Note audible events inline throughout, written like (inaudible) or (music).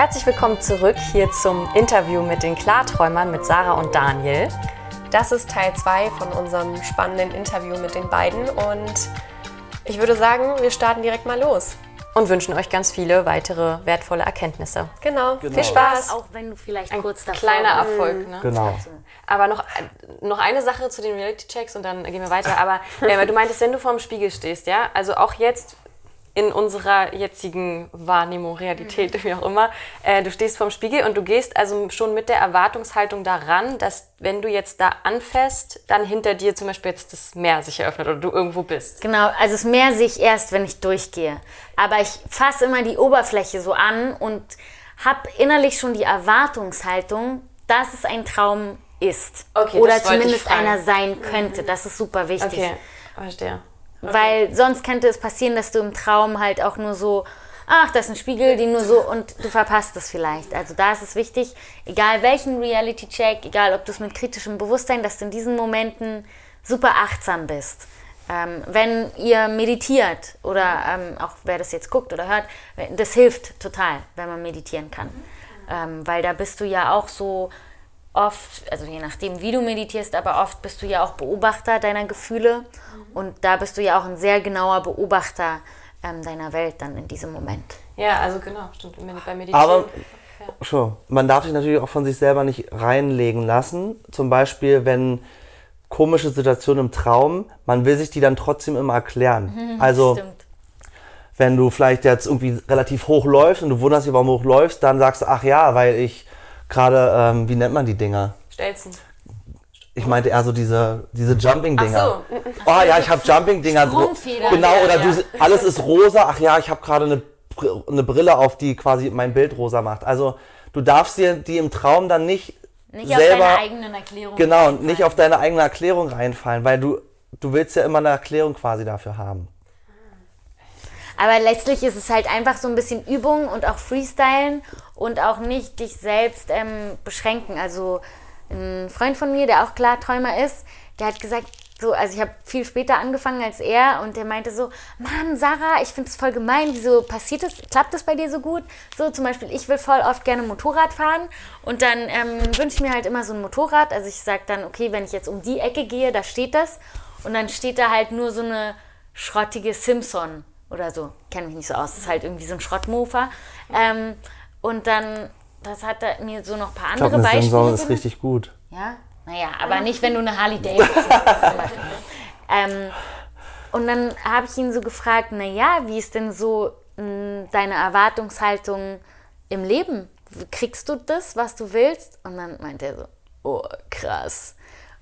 Herzlich willkommen zurück hier zum Interview mit den Klarträumern mit Sarah und Daniel. Das ist Teil 2 von unserem spannenden Interview mit den beiden und ich würde sagen, wir starten direkt mal los. Und wünschen euch ganz viele weitere wertvolle Erkenntnisse. Genau. genau. Viel Spaß. Auch wenn du vielleicht Ein kurz davor kleiner Erfolg. Ne? Genau. Aber noch, noch eine Sache zu den Reality-Checks und dann gehen wir weiter. Aber äh, du meintest, wenn du vorm Spiegel stehst, ja, also auch jetzt in unserer jetzigen Wahrnehmung, Realität, mhm. wie auch immer, äh, du stehst vorm Spiegel und du gehst also schon mit der Erwartungshaltung daran, dass wenn du jetzt da anfährst, dann hinter dir zum Beispiel jetzt das Meer sich eröffnet oder du irgendwo bist. Genau, also das Meer sehe ich erst, wenn ich durchgehe. Aber ich fasse immer die Oberfläche so an und habe innerlich schon die Erwartungshaltung, dass es ein Traum ist. Okay, oder zumindest einer sein könnte. Mhm. Das ist super wichtig. Okay, verstehe. Okay. Weil sonst könnte es passieren, dass du im Traum halt auch nur so, ach, das ist ein Spiegel, die nur so und du verpasst es vielleicht. Also da ist es wichtig, egal welchen Reality-Check, egal ob du es mit kritischem Bewusstsein, dass du in diesen Momenten super achtsam bist. Ähm, wenn ihr meditiert oder ähm, auch wer das jetzt guckt oder hört, das hilft total, wenn man meditieren kann. Ähm, weil da bist du ja auch so oft, also je nachdem, wie du meditierst, aber oft bist du ja auch Beobachter deiner Gefühle und da bist du ja auch ein sehr genauer Beobachter ähm, deiner Welt dann in diesem Moment. Ja, also genau, stimmt. Bei Meditieren. Aber ja. schon, man darf sich natürlich auch von sich selber nicht reinlegen lassen. Zum Beispiel, wenn komische Situationen im Traum, man will sich die dann trotzdem immer erklären. (laughs) Mhm, also stimmt. wenn du vielleicht jetzt irgendwie relativ hoch läufst und du wunderst dich, warum du hoch läufst, dann sagst du, ach ja, weil ich gerade, ähm, wie nennt man die Dinger? Stelzen. Ich meinte eher so diese, diese Jumping-Dinger. Ach so. Oh ja, ich habe Jumping-Dinger. Genau, oder du, alles ist rosa. Ach ja, ich habe gerade eine, eine Brille auf, die quasi mein Bild rosa macht. Also du darfst dir die im Traum dann nicht, nicht selber... auf deine eigenen Erklärungen Genau, reinfallen. nicht auf deine eigene Erklärung reinfallen, weil du, du willst ja immer eine Erklärung quasi dafür haben. Aber letztlich ist es halt einfach so ein bisschen Übung und auch Freestylen und auch nicht dich selbst ähm, beschränken. Also ein Freund von mir, der auch Klarträumer ist, der hat gesagt, so, also ich habe viel später angefangen als er und der meinte so, Mann, Sarah, ich finde es voll gemein, wieso passiert das, klappt das bei dir so gut? So zum Beispiel, ich will voll oft gerne Motorrad fahren und dann ähm, wünsche ich mir halt immer so ein Motorrad. Also ich sage dann, okay, wenn ich jetzt um die Ecke gehe, da steht das und dann steht da halt nur so eine schrottige Simpson oder so. Kenne mich nicht so aus. Das ist halt irgendwie so ein Schrottmofer. Ähm, und dann, das hat er mir so noch ein paar andere ich glaub, Beispiele. Sensoren ist richtig gut. Ja, naja, aber nicht, wenn du eine Harley Davidson hast. Ähm, und dann habe ich ihn so gefragt, naja, wie ist denn so mh, hm, deine Erwartungshaltung im Leben? Kriegst du das, was du willst? Und dann meinte er so, oh, krass.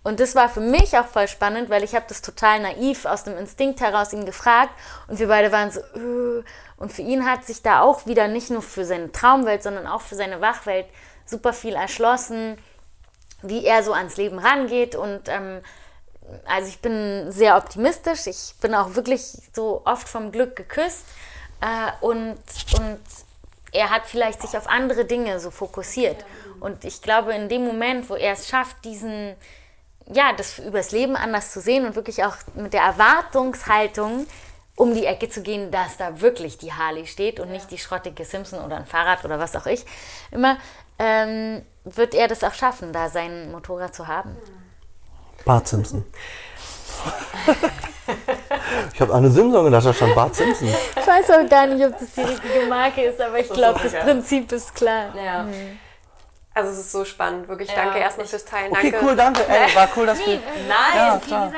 Und das war für mich auch voll spannend, weil ich habe das total naiv aus dem Instinkt heraus ihn gefragt und wir beide waren so, äh. und für ihn hat sich da auch wieder nicht nur für seine Traumwelt, sondern auch für seine Wachwelt super viel erschlossen, wie er so ans Leben rangeht und ähm, also ich bin sehr optimistisch, ich bin auch wirklich so oft vom Glück geküsst äh, und, und er hat vielleicht sich auf andere Dinge so fokussiert. Und ich glaube, in dem Moment, wo er es schafft, diesen, ja, das übers Leben anders zu sehen und wirklich auch mit der Erwartungshaltung um die Ecke zu gehen, dass da wirklich die Harley steht und ja. nicht die schrottige Simpson oder ein Fahrrad oder was auch ich immer, ähm, wird er das auch schaffen, da sein Motorrad zu haben. Bart Simpson. (laughs) ich habe eine Simpson gedacht, da stand Bart Simpson. Ich weiß auch gar nicht, ob das die richtige Marke ist, aber ich glaube, das Prinzip ist klar. Ja. Mhm. Also es ist so spannend, wirklich. Ja, danke erstmal fürs Teilen. Okay, cool, danke. Ey, (laughs) war cool, dass wir. Nein, ja, klar.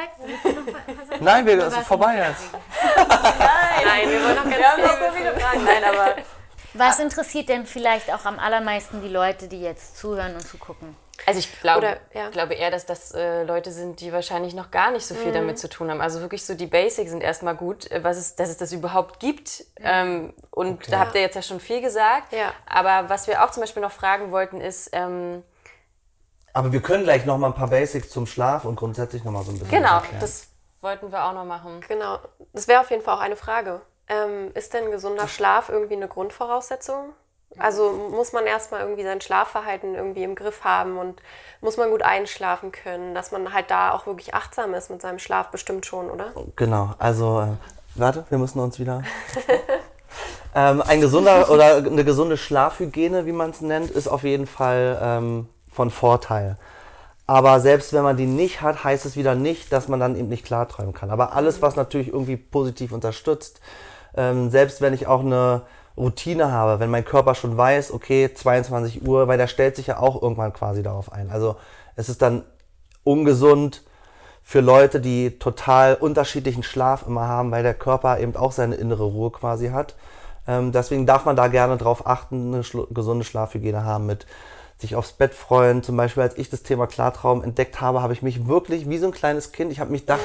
Nein, wir sind vorbei jetzt. Nein, Nein, wir wollen noch ganz wir haben noch so viele Fragen. Nein, aber. (laughs) Was interessiert denn vielleicht auch am allermeisten die Leute, die jetzt zuhören und zugucken? Also ich glaube, Oder, ja. glaube eher, dass das äh, Leute sind, die wahrscheinlich noch gar nicht so viel mhm. damit zu tun haben. Also wirklich so die Basics sind erstmal gut, äh, was es, dass es das überhaupt gibt. Mhm. Ähm, und okay. da habt ihr jetzt ja schon viel gesagt. Ja. Aber was wir auch zum Beispiel noch fragen wollten ist... Ähm, aber wir können gleich noch mal ein paar Basics zum Schlaf und grundsätzlich noch mal so ein bisschen Genau, das wollten wir auch noch machen. Genau, das wäre auf jeden Fall auch eine Frage. Ähm, ist denn gesunder Schlaf irgendwie eine Grundvoraussetzung? Also muss man erstmal irgendwie sein Schlafverhalten irgendwie im Griff haben und muss man gut einschlafen können, dass man halt da auch wirklich achtsam ist mit seinem Schlaf, bestimmt schon, oder? Genau, also äh, warte, wir müssen uns wieder. (laughs) Ähm, ein gesunder oder eine gesunde Schlafhygiene, wie man es nennt, ist auf jeden Fall ähm, von Vorteil. Aber selbst wenn man die nicht hat, heißt es wieder nicht, dass man dann eben nicht klarträumen kann. Aber alles, was natürlich irgendwie positiv unterstützt, ähm, selbst wenn ich auch eine Routine habe, wenn mein Körper schon weiß, okay, 22 Uhr, weil der stellt sich ja auch irgendwann quasi darauf ein. Also es ist dann ungesund für Leute, die total unterschiedlichen Schlaf immer haben, weil der Körper eben auch seine innere Ruhe quasi hat. Ähm, deswegen darf man da gerne drauf achten, eine gesunde Schlafhygiene haben mit sich aufs Bett freuen. Zum Beispiel, als ich das Thema Klartraum entdeckt habe, habe ich mich wirklich wie so ein kleines Kind, ich habe mich gedacht,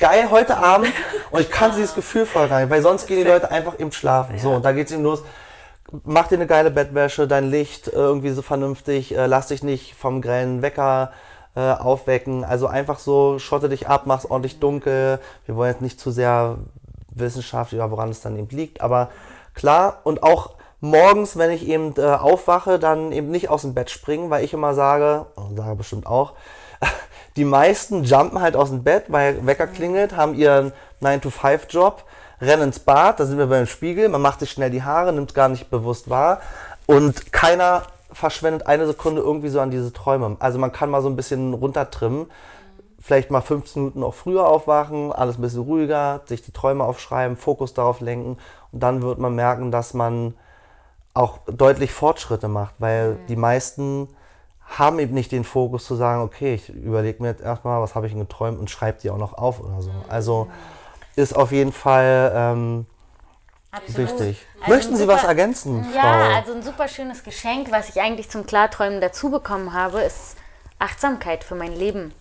geil, heute Abend und ich kann dieses Gefühl voll rein, weil sonst gehen die Leute einfach eben schlafen. So, und da geht's eben los. Mach dir eine geile Bettwäsche, dein Licht äh, irgendwie so vernünftig, äh, lass dich nicht vom grellen Wecker äh, aufwecken. Also einfach so, schotte dich ab, mach's ordentlich dunkel. Wir wollen jetzt nicht zu sehr wissenschaftlich, woran es dann eben liegt, aber klar und auch morgens, wenn ich eben äh, aufwache, dann eben nicht aus dem Bett springen, weil ich immer sage, und sage bestimmt auch, (laughs) die meisten jumpen halt aus dem Bett, weil Wecker klingelt, haben ihren 9-to-5-Job, rennen ins Bad, da sind wir beim Spiegel, man macht sich schnell die Haare, nimmt gar nicht bewusst wahr und keiner verschwendet eine Sekunde irgendwie so an diese Träume. Also man kann mal so ein bisschen runtertrimmen, vielleicht mal 15 Minuten auch früher aufwachen, alles ein bisschen ruhiger, sich die Träume aufschreiben, Fokus darauf lenken und dann wird man merken, dass man auch deutlich Fortschritte macht, weil die meisten haben eben nicht den Fokus zu sagen, okay, ich überlege mir jetzt erstmal, was habe ich denn geträumt und schreibe die auch noch auf oder so. Also ist auf jeden Fall ähm, wichtig. Also Möchten Sie super- was ergänzen, Ja, Frau? also ein super schönes Geschenk, was ich eigentlich zum Klarträumen dazu bekommen habe, ist Achtsamkeit für mein Leben.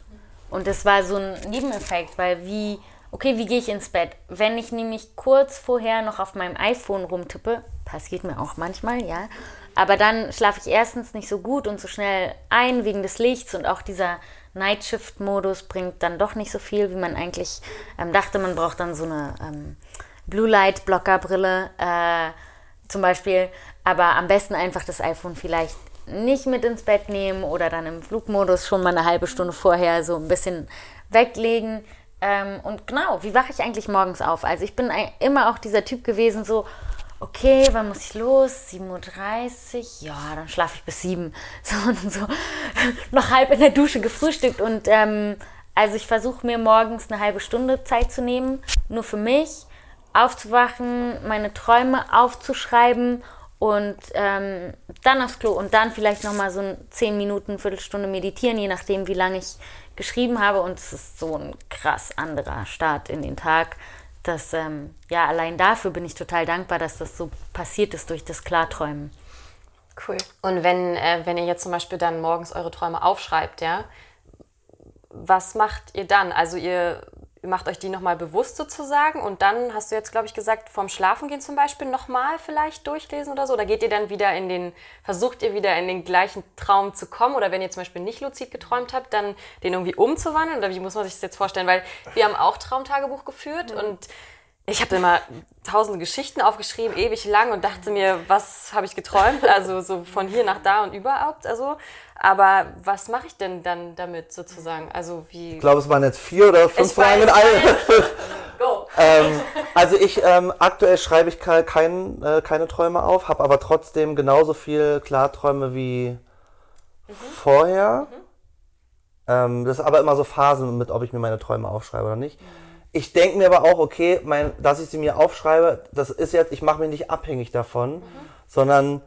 Und das war so ein Nebeneffekt, weil wie, okay, wie gehe ich ins Bett? Wenn ich nämlich kurz vorher noch auf meinem iPhone rumtippe, passiert mir auch manchmal, ja, aber dann schlafe ich erstens nicht so gut und so schnell ein wegen des Lichts und auch dieser Night Shift Modus bringt dann doch nicht so viel, wie man eigentlich ähm, dachte. Man braucht dann so eine ähm, Blue Light Blocker Brille äh, zum Beispiel, aber am besten einfach das iPhone vielleicht nicht mit ins Bett nehmen oder dann im Flugmodus schon mal eine halbe Stunde vorher so ein bisschen weglegen. Ähm, und genau, wie wache ich eigentlich morgens auf? Also ich bin immer auch dieser Typ gewesen, so, okay, wann muss ich los? 7.30 Uhr? Ja, dann schlafe ich bis 7. (laughs) So und so. Noch halb in der Dusche gefrühstückt. Und ähm, also ich versuche mir morgens eine halbe Stunde Zeit zu nehmen, nur für mich, aufzuwachen, meine Träume aufzuschreiben und ähm, dann aufs Klo und dann vielleicht nochmal so ein 10 Minuten, Viertelstunde meditieren, je nachdem, wie lange ich geschrieben habe. Und es ist so ein krass anderer Start in den Tag. Dass, ähm, ja, allein dafür bin ich total dankbar, dass das so passiert ist durch das Klarträumen. Cool. Und wenn, äh, wenn ihr jetzt zum Beispiel dann morgens eure Träume aufschreibt, ja, was macht ihr dann? Also ihr macht euch die nochmal bewusst sozusagen und dann hast du jetzt, glaube ich, gesagt, vorm Schlafengehen zum Beispiel nochmal vielleicht durchlesen oder so? Oder geht ihr dann wieder in den, versucht ihr wieder in den gleichen Traum zu kommen? Oder wenn ihr zum Beispiel nicht luzid geträumt habt, dann den irgendwie umzuwandeln? Oder wie muss man sich das jetzt vorstellen? Weil wir haben auch Traumtagebuch geführt und ich habe immer tausende Geschichten aufgeschrieben, ewig lang und dachte mir, was habe ich geträumt? Also so von hier nach da und überhaupt. Also, aber was mache ich denn dann damit sozusagen? Also wie? Ich glaube, es waren jetzt vier oder fünf Fragen weiß, allen. Go. ähm, also ich, ähm, aktuell schreibe ich ke- kein, äh, keine Träume auf, habe aber trotzdem genauso viel Klarträume wie vorher. Ähm, das ist aber immer so Phasen mit, ob ich mir meine Träume aufschreibe oder nicht. Ich denke mir aber auch, okay, mein, dass ich sie mir aufschreibe, das ist jetzt, ich mache mich nicht abhängig davon, sondern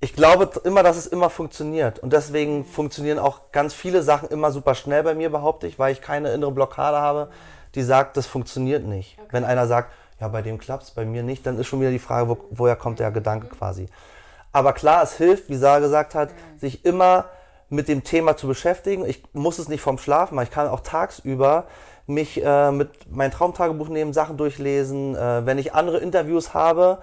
ich glaube immer, dass es immer funktioniert. Und deswegen funktionieren auch ganz viele Sachen immer super schnell bei mir, behaupte ich, weil ich keine innere Blockade habe, die sagt, das funktioniert nicht. Wenn einer sagt, ja, bei dem klappt's, bei mir nicht, dann ist schon wieder die Frage, wo, woher kommt der Gedanke quasi. Aber klar, es hilft, wie Sarah gesagt hat, sich immer mit dem Thema zu beschäftigen. Ich muss es nicht vom Schlafen machen. Ich kann auch tagsüber mich äh, mit mein Traumtagebuch nehmen, Sachen durchlesen. Äh, wenn ich andere Interviews habe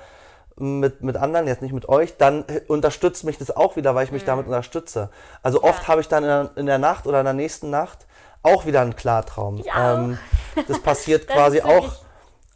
mit, mit anderen, jetzt nicht mit euch, dann äh, unterstützt mich das auch wieder, weil ich mich Mhm. damit unterstütze. Also oft habe ich dann in der, in der Nacht oder in der nächsten Nacht auch wieder einen Klartraum. Ähm, das (laughs) passiert Das quasi auch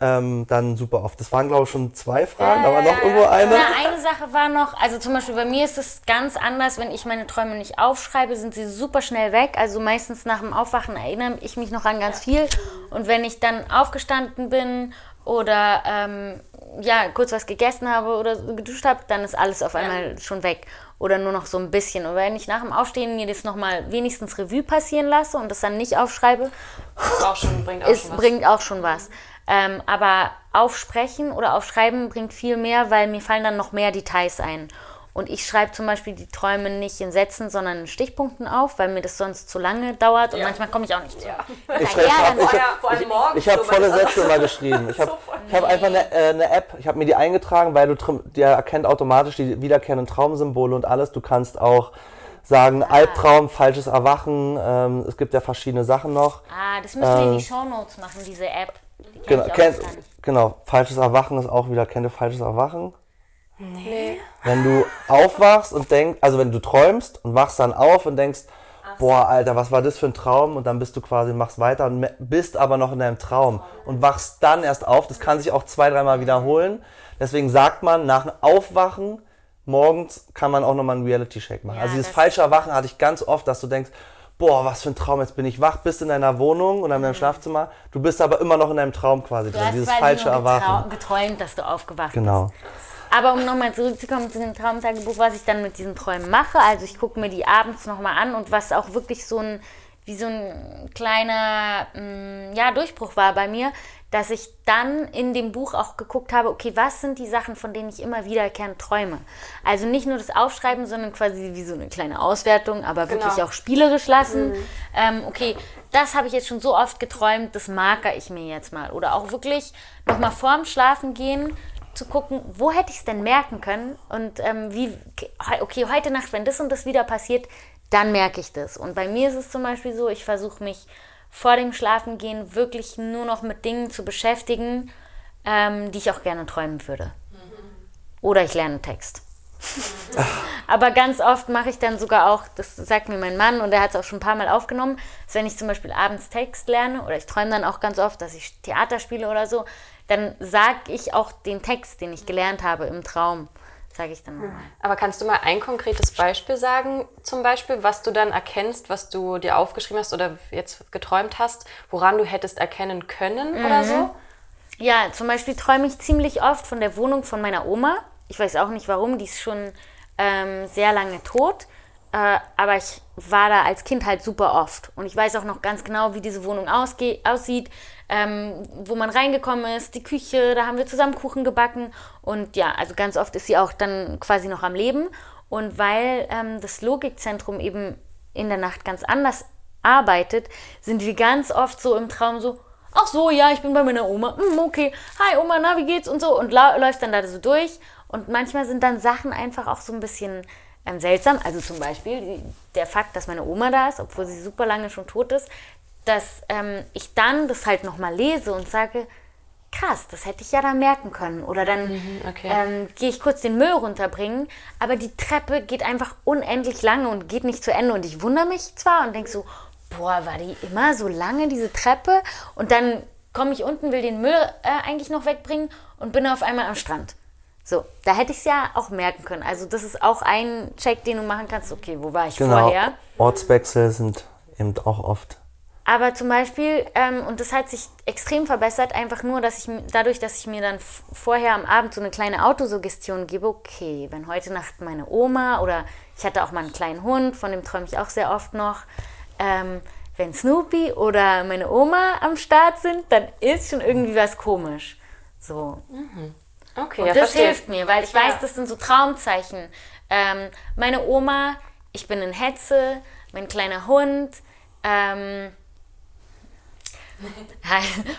ähm, dann super oft. Das waren, glaube ich, schon zwei Fragen, aber noch irgendwo eine. Ja, eine Sache war noch, also zum Beispiel bei mir ist es ganz anders, wenn ich meine Träume nicht aufschreibe, sind sie super schnell weg. Also meistens nach dem Aufwachen erinnere ich mich noch an ganz viel. Und wenn ich dann aufgestanden bin oder ähm, ja, kurz was gegessen habe oder so geduscht habe, dann ist alles auf einmal schon weg. Oder nur noch so ein bisschen. Und wenn ich nach dem Aufstehen mir das nochmal wenigstens Revue passieren lasse und das dann nicht aufschreibe, Das auch schon, bringt auch es schon was. bringt auch schon was. Ähm, aber aufsprechen oder aufschreiben bringt viel mehr, weil mir fallen dann noch mehr Details ein. Und ich schreibe zum Beispiel die Träume nicht in Sätzen, sondern in Stichpunkten auf, weil mir das sonst zu lange dauert und manchmal komme ich auch nicht zu. Ich, Ja, hab, ich, Ja, vor allem morgens. ich habe so, volle Sätze immer geschrieben. Ich (laughs) habe ich hab einfach eine, äh, eine App, ich habe mir die eingetragen, weil du die erkennt automatisch die wiederkehrenden Traumsymbole und alles. Du kannst auch sagen, Albtraum, falsches Erwachen. Ähm, es gibt ja verschiedene Sachen noch. Ah, das müssen wir in die Shownotes machen, diese App. Die kenn Genau, genau, falsches Erwachen ist auch wieder, kennt ihr falsches Erwachen? Nee. Wenn du aufwachst und denkst, also wenn du träumst und wachst dann auf und denkst, boah, Alter, was war das für ein Traum? Und dann bist du quasi, machst weiter und bist aber noch in deinem Traum und wachst dann erst auf. Das kann sich auch zwei, dreimal wiederholen. Deswegen sagt man, nach dem Aufwachen morgens kann man auch nochmal einen Reality-Check machen. Ja, also dieses falsche Erwachen hatte ich ganz oft, dass du denkst, boah, was für ein Traum, jetzt bin ich wach, bist in deiner Wohnung oder in deinem Schlafzimmer. Du bist aber immer noch in deinem Traum quasi Du drin. hast Dieses falsche nur getrau- Erwachen. geträumt, dass du aufgewacht Genau. bist. Aber um nochmal zurückzukommen zu dem Traumtagebuch, was ich dann mit diesen Träumen mache, also ich gucke mir die abends nochmal an und was auch wirklich so ein, wie so ein kleiner mh, ja, Durchbruch war bei mir, dass ich dann in dem Buch auch geguckt habe, okay, was sind die Sachen, von denen ich immer wiederkehrend träume? Also nicht nur das Aufschreiben, sondern quasi wie so eine kleine Auswertung, aber wirklich Genau. auch spielerisch lassen. Ähm, okay, das habe ich jetzt schon so oft geträumt, das marker ich mir jetzt mal. Oder auch wirklich nochmal vorm Schlafen gehen zu gucken, wo hätte ich es denn merken können und ähm, wie, okay, heute Nacht, wenn das und das wieder passiert, dann merke ich das. Und bei mir ist es zum Beispiel so, ich versuche mich vor dem Schlafengehen wirklich nur noch mit Dingen zu beschäftigen, ähm, die ich auch gerne träumen würde. Oder ich lerne Text. (laughs) Aber ganz oft mache ich dann sogar auch, das sagt mir mein Mann und er hat es auch schon ein paar Mal aufgenommen, dass wenn ich zum Beispiel abends Text lerne oder ich träume dann auch ganz oft, dass ich Theater spiele oder so, dann sage ich auch den Text, den ich gelernt habe im Traum, sage ich dann nochmal. Aber kannst du mal ein konkretes Beispiel sagen, zum Beispiel, was du dann erkennst, was du dir aufgeschrieben hast oder jetzt geträumt hast, woran du hättest erkennen können oder so? Ja, zum Beispiel träume ich ziemlich oft von der Wohnung von meiner Oma. Ich weiß auch nicht warum, die ist schon ähm, sehr lange tot. Äh, aber ich war da als Kind halt super oft. Und ich weiß auch noch ganz genau, wie diese Wohnung aussieht, ähm, wo man reingekommen ist, die Küche, da haben wir zusammen Kuchen gebacken. Und ja, also ganz oft ist sie auch dann quasi noch am Leben. Und weil ähm, das Logikzentrum eben in der Nacht ganz anders arbeitet, sind wir ganz oft so im Traum so, ach so, ja, ich bin bei meiner Oma, hm, okay, hi Oma, na, wie geht's? Und so. Und läuft dann da so durch. Und manchmal sind dann Sachen einfach auch so ein bisschen ähm, seltsam, also zum Beispiel der Fakt, dass meine Oma da ist, obwohl sie super lange schon tot ist, dass ähm, ich dann das halt nochmal lese und sage, krass, das hätte ich ja da merken können. Oder dann okay. ähm, gehe ich kurz den Müll runterbringen, aber die Treppe geht einfach unendlich lange und geht nicht zu Ende. Und ich wundere mich zwar und denke so, boah, war die immer so lange, diese Treppe? Und dann komme ich unten, will den Müll äh, eigentlich noch wegbringen und bin auf einmal am Strand. So, da hätte ich es ja auch merken können. Also das ist auch ein Check, den du machen kannst. Okay, wo war ich Genau. vorher? Ortswechsel sind eben auch oft. Aber zum Beispiel, ähm, und das hat sich extrem verbessert, einfach nur, dass ich dadurch, dass ich mir dann vorher am Abend so eine kleine Autosuggestion gebe, okay, wenn heute Nacht meine Oma oder ich hatte auch mal einen kleinen Hund, von dem träume ich auch sehr oft noch, ähm, wenn Snoopy oder meine Oma am Start sind, dann ist schon irgendwie was komisch. So. Okay, Und ja, das verstehe. hilft mir, weil ich weiß, das sind so Traumzeichen. Ähm, meine Oma, ich bin in Hetze, mein kleiner Hund. Ähm,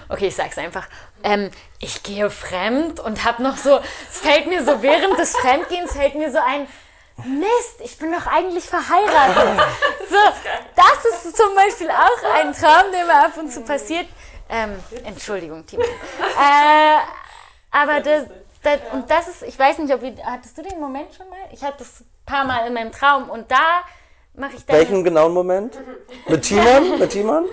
okay, ich sag's einfach. Ähm, ich gehe fremd und hab noch so, es fällt mir so während des Fremdgehens fällt mir so ein, Mist, ich bin doch eigentlich verheiratet. So, das ist zum Beispiel auch ein Traum, der mir ab und zu passiert. Ähm, Entschuldigung, Timo. Äh, aber das, das, und das ist, ich weiß nicht, ob hattest du den Moment schon mal? Ich hatte das ein paar Mal in meinem Traum und da mache ich dann. Welchen genauen Moment? Mit Timon? Mit Timon?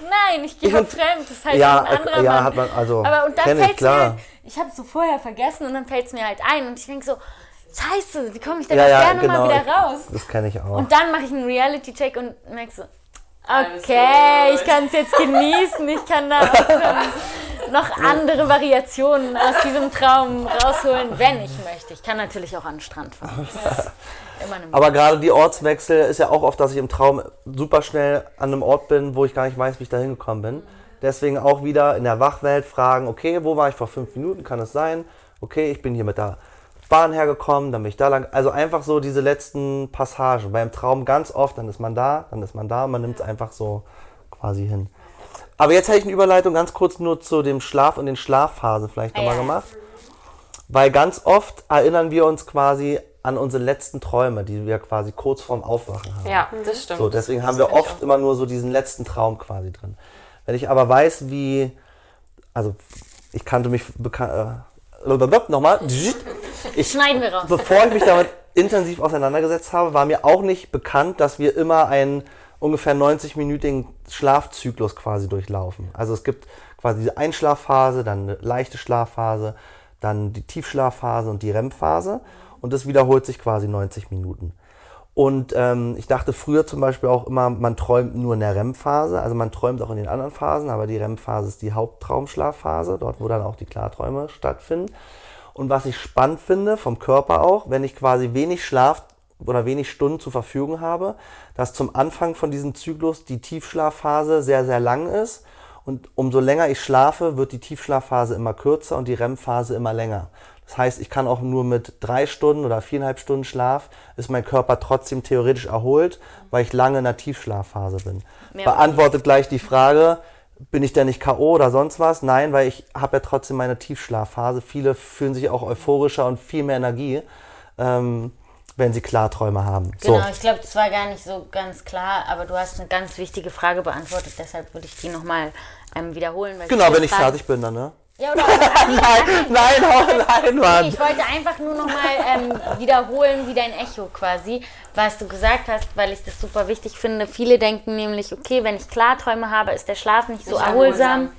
Nein, ich gehe mal fremd. Das ist halt Ja, ein anderer ja, Mann. hat man, also, Aber und dann kenn ich, fällt mir klar. halt, ich habe es so vorher vergessen und dann fällt es mir halt ein und ich denke so, Scheiße, wie komme ich denn Ja, ja, Nummer genau. wieder raus? Das kenne ich auch. Und dann mache ich einen Reality-Check und merke so, okay, ich kann es jetzt genießen, ich kann da auch noch andere Variationen aus diesem Traum rausholen, wenn ich möchte. Ich kann natürlich auch an den Strand fahren. (laughs) Aber gerade die Ortswechsel ist ja auch oft, dass ich im Traum super schnell an einem Ort bin, wo ich gar nicht weiß, wie ich da hingekommen bin. Deswegen auch wieder in der Wachwelt fragen, okay, wo war ich vor fünf Minuten, kann es sein? Okay, ich bin hier mit der Bahn hergekommen, dann bin ich da lang. Also einfach so diese letzten Passagen. Beim Traum ganz oft, dann ist man da, dann ist man da und man nimmt es einfach so quasi hin. Aber jetzt hätte ich eine Überleitung ganz kurz nur zu dem Schlaf und den Schlafphasen vielleicht nochmal ja. gemacht. Weil ganz oft erinnern wir uns quasi an unsere letzten Träume, die wir quasi kurz vorm Aufwachen haben. Ja, das stimmt. So, deswegen das haben wir oft immer nur so diesen letzten Traum quasi drin. Wenn ich aber weiß, wie, also ich kannte mich bekannt, äh, nochmal, (laughs) ich, Schneiden wir raus. Bevor ich mich damit intensiv auseinandergesetzt habe, war mir auch nicht bekannt, dass wir immer einen ungefähr 90-minütigen Schlafzyklus quasi durchlaufen. Also es gibt quasi die Einschlafphase, dann eine leichte Schlafphase, dann die Tiefschlafphase und die REM-Phase und das wiederholt sich quasi 90 Minuten. Und ähm, ich dachte früher zum Beispiel auch immer, man träumt nur in der REM-Phase. Also man träumt auch in den anderen Phasen, aber die REM-Phase ist die Haupttraumschlafphase, dort wo dann auch die Klarträume stattfinden. Und was ich spannend finde, vom Körper auch, wenn ich quasi wenig Schlaf oder wenig Stunden zur Verfügung habe, dass zum Anfang von diesem Zyklus die Tiefschlafphase sehr, sehr lang ist. Und umso länger ich schlafe, wird die Tiefschlafphase immer kürzer und die REM-Phase immer länger. Das heißt, ich kann auch nur mit drei Stunden oder viereinhalb Stunden Schlaf, ist mein Körper trotzdem theoretisch erholt, weil ich lange in der Tiefschlafphase bin. Mehr Beantwortet gleich die Frage, bin ich denn nicht K.O. oder sonst was? Nein, weil ich habe ja trotzdem meine Tiefschlafphase. Viele fühlen sich auch euphorischer und viel mehr Energie, ähm, wenn sie Klarträume haben. Genau, so. ich glaube, das war gar nicht so ganz klar, aber du hast eine ganz wichtige Frage beantwortet, deshalb würde ich die nochmal ähm, wiederholen. genau, wenn ich fertig bin dann, ne? Ja, oder? (laughs) nein, nein, oh, nein, Mann. Ich wollte einfach nur nochmal ähm, wiederholen, wie dein Echo quasi, was du gesagt hast, weil ich das super wichtig finde. Viele denken nämlich, okay, wenn ich Klarträume habe, ist der Schlaf nicht so erholsam.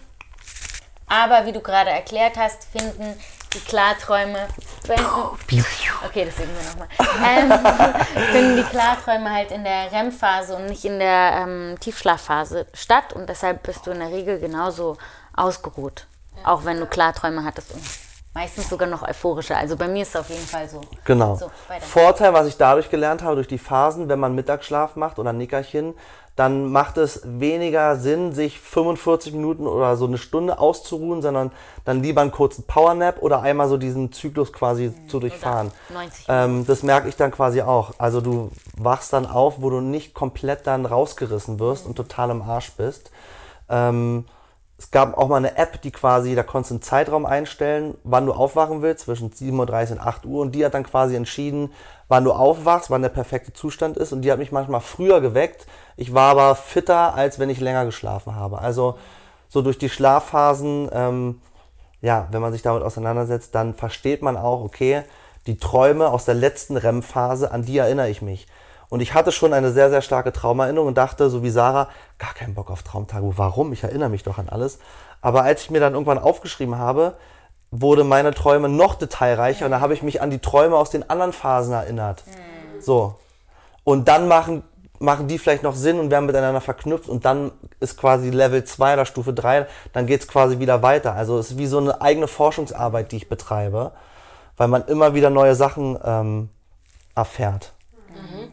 Aber wie du gerade erklärt hast, finden die Klarträume, okay, das sehen wir nochmal, ähm, (laughs) finden die Klarträume halt in der REM-Phase und nicht in der ähm, Tiefschlafphase statt und deshalb bist du in der Regel genauso ausgeruht. Auch wenn du Klarträume hattest und meistens sogar noch euphorischer. Also bei mir ist es auf jeden Fall so. Genau. So, Vorteil, was ich dadurch gelernt habe, durch die Phasen, wenn man Mittagsschlaf macht oder Nickerchen, dann macht es weniger Sinn, sich 45 Minuten oder so eine Stunde auszuruhen, sondern dann lieber einen kurzen Powernap oder einmal so diesen Zyklus quasi mhm. zu durchfahren. Ähm, das merke ich dann quasi auch. Also du wachst dann auf, wo du nicht komplett dann rausgerissen wirst mhm. und total im Arsch bist. Ähm, es gab auch mal eine App, die quasi, da konntest du einen Zeitraum einstellen, wann du aufwachen willst, zwischen 7.30 und 8 Uhr. Und die hat dann quasi entschieden, wann du aufwachst, wann der perfekte Zustand ist. Und die hat mich manchmal früher geweckt. Ich war aber fitter, als wenn ich länger geschlafen habe. Also so durch die Schlafphasen, ähm, ja, wenn man sich damit auseinandersetzt, dann versteht man auch, okay, die Träume aus der letzten REM-Phase, an die erinnere ich mich. Und ich hatte schon eine sehr, sehr starke Traumerinnerung und dachte, so wie Sarah, gar keinen Bock auf Traumtagebuch. Warum? Ich erinnere mich doch an alles. Aber als ich mir dann irgendwann aufgeschrieben habe, wurde meine Träume noch detailreicher und da habe ich mich an die Träume aus den anderen Phasen erinnert. Mhm. So. Und dann machen, machen die vielleicht noch Sinn und werden miteinander verknüpft und dann ist quasi Level 2 oder Stufe 3, dann geht es quasi wieder weiter. Also es ist wie so eine eigene Forschungsarbeit, die ich betreibe, weil man immer wieder neue Sachen ähm, erfährt. Mhm.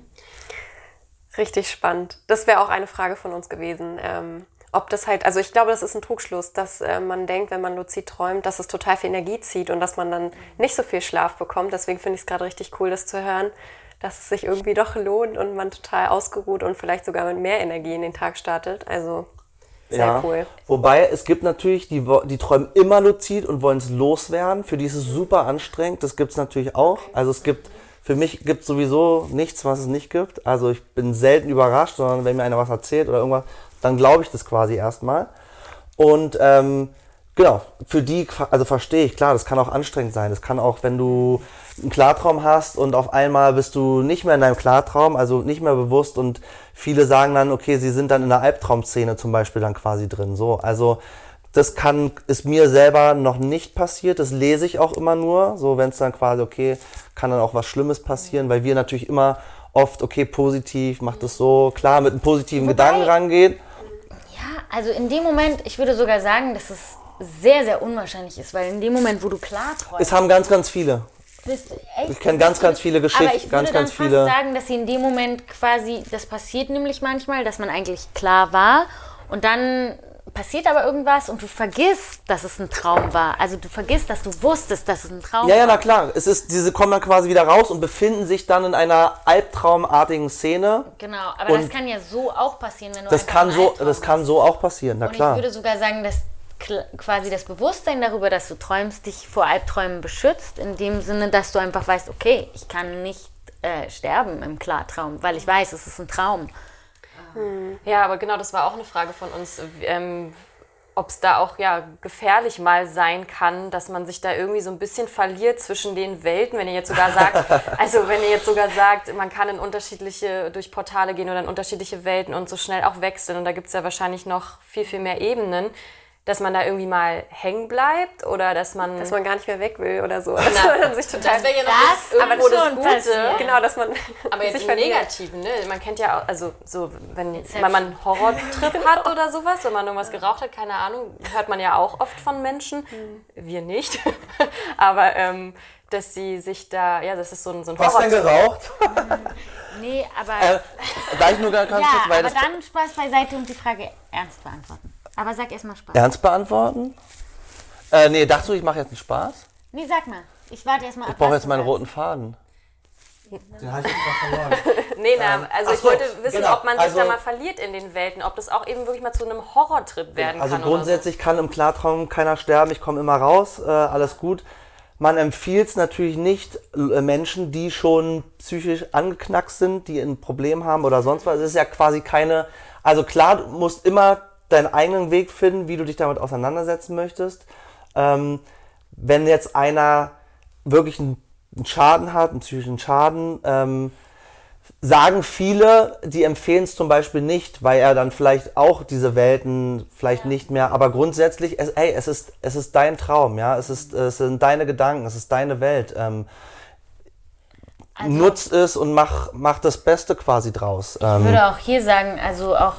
Richtig spannend. Das wäre auch eine Frage von uns gewesen. Ähm, ob das halt, also ich glaube, das ist ein Trugschluss, dass äh, man denkt, wenn man luzid träumt, dass es total viel Energie zieht und dass man dann nicht so viel Schlaf bekommt. Deswegen finde ich es gerade richtig cool, das zu hören, dass es sich irgendwie doch lohnt und man total ausgeruht und vielleicht sogar mit mehr Energie in den Tag startet. Also sehr ja. cool. Wobei es gibt natürlich, die, die träumen immer luzid und wollen es loswerden. Für die ist es super anstrengend. Das gibt es natürlich auch. Also es gibt für mich gibt es sowieso nichts, was es nicht gibt. Also ich bin selten überrascht, sondern wenn mir einer was erzählt oder irgendwas, dann glaube ich das quasi erstmal. Und ähm, genau, für die, also verstehe ich, klar, das kann auch anstrengend sein. Das kann auch, wenn du einen Klartraum hast und auf einmal bist du nicht mehr in deinem Klartraum, also nicht mehr bewusst und viele sagen dann, okay, sie sind dann in der Albtraumszene zum Beispiel dann quasi drin. So, also das kann, ist mir selber noch nicht passiert. Das lese ich auch immer nur. So, wenn es dann quasi, okay, kann dann auch was Schlimmes passieren, weil wir natürlich immer oft, okay, positiv, macht es so, klar, mit einem positiven Wobei, Gedanken rangehen. Ja, also in dem Moment, ich würde sogar sagen, dass es sehr, sehr unwahrscheinlich ist, weil in dem Moment, wo du klar träumst, Es haben ganz, ganz viele. Ich kenne ganz, ganz viele Geschichten, aber ich würde ganz, dann ganz fast viele. sagen, dass sie in dem Moment quasi, das passiert nämlich manchmal, dass man eigentlich klar war und dann passiert aber irgendwas und du vergisst, dass es ein Traum war. Also du vergisst, dass du wusstest, dass es ein Traum Ja, ja, war. na klar. Es ist, diese kommen dann quasi wieder raus und befinden sich dann in einer albtraumartigen Szene. Genau, aber das Und kann ja so auch passieren, wenn du Das kann so, das kann hast. so auch passieren, na Und ich klar. würde sogar sagen, dass quasi das Bewusstsein darüber, dass du träumst, dich vor Albträumen beschützt, in dem Sinne, dass du einfach weißt, okay, ich kann nicht äh, sterben im Klartraum, weil ich weiß, es ist ein Traum. Ja, aber genau, das war auch eine Frage von uns, ähm, ob es da auch ja gefährlich mal sein kann, dass man sich da irgendwie so ein bisschen verliert zwischen den Welten, wenn ihr jetzt sogar sagt, (laughs) also wenn ihr jetzt sogar sagt, man kann in unterschiedliche, durch Portale gehen oder in unterschiedliche Welten und so schnell auch wechseln. Und da gibt es ja wahrscheinlich noch viel, viel mehr Ebenen, dass man da irgendwie mal hängen bleibt oder dass man... Dass man gar nicht mehr weg will oder so. Dass man dann sich total. das wäre ja noch Das das, kann das schon Gute. passieren. genau, dass man (laughs) Aber jetzt sich im. Negativen, ne? Man kennt ja auch, also so, wenn, wenn man einen Horrortrip (laughs) hat oder sowas, wenn man irgendwas geraucht hat, keine Ahnung, hört man ja auch oft von Menschen. Wir nicht. (laughs) Aber ähm, dass sie sich da, ja, das ist so ein, so ein Was denn geraucht? Nee, aber. Äh, darf ich nur ganz kurz, ja, weil aber das dann Spaß beiseite und die Frage ernst beantworten. Aber sag erstmal Spaß. ernst beantworten? Äh, nee, dachtest du, ich mache jetzt einen Spaß? Nee, sag mal. Ich warte erstmal ab. Ich brauche jetzt meinen roten Faden. Den habe ich jetzt mal verloren. (laughs) Nee, na, also ach ich so, wollte wissen, genau. ob man sich Also- da mal verliert in den Welten, ob das auch eben wirklich mal zu einem Horrortrip werden Also kann. grundsätzlich kann im Klartraum keiner sterben, ich komme immer raus, äh, alles gut. Man empfiehlt es natürlich nicht äh, Menschen, die schon psychisch angeknackst sind, die ein Problem haben oder sonst was. Es ist ja quasi keine, also klar, du musst immer deinen eigenen Weg finden, wie du dich damit auseinandersetzen möchtest. Ähm, wenn jetzt einer wirklich einen, einen Schaden hat, einen psychischen Schaden, ähm, sagen viele, die empfehlen es zum Beispiel nicht, weil er dann vielleicht auch diese Welten vielleicht nicht mehr, aber grundsätzlich, es, ey, es ist, es ist dein Traum, ja, es ist, es sind deine Gedanken, es ist deine Welt. Ähm, Also- nutzt es und mach, mach das Beste quasi draus. Ich Ähm, würde auch hier sagen, also auch.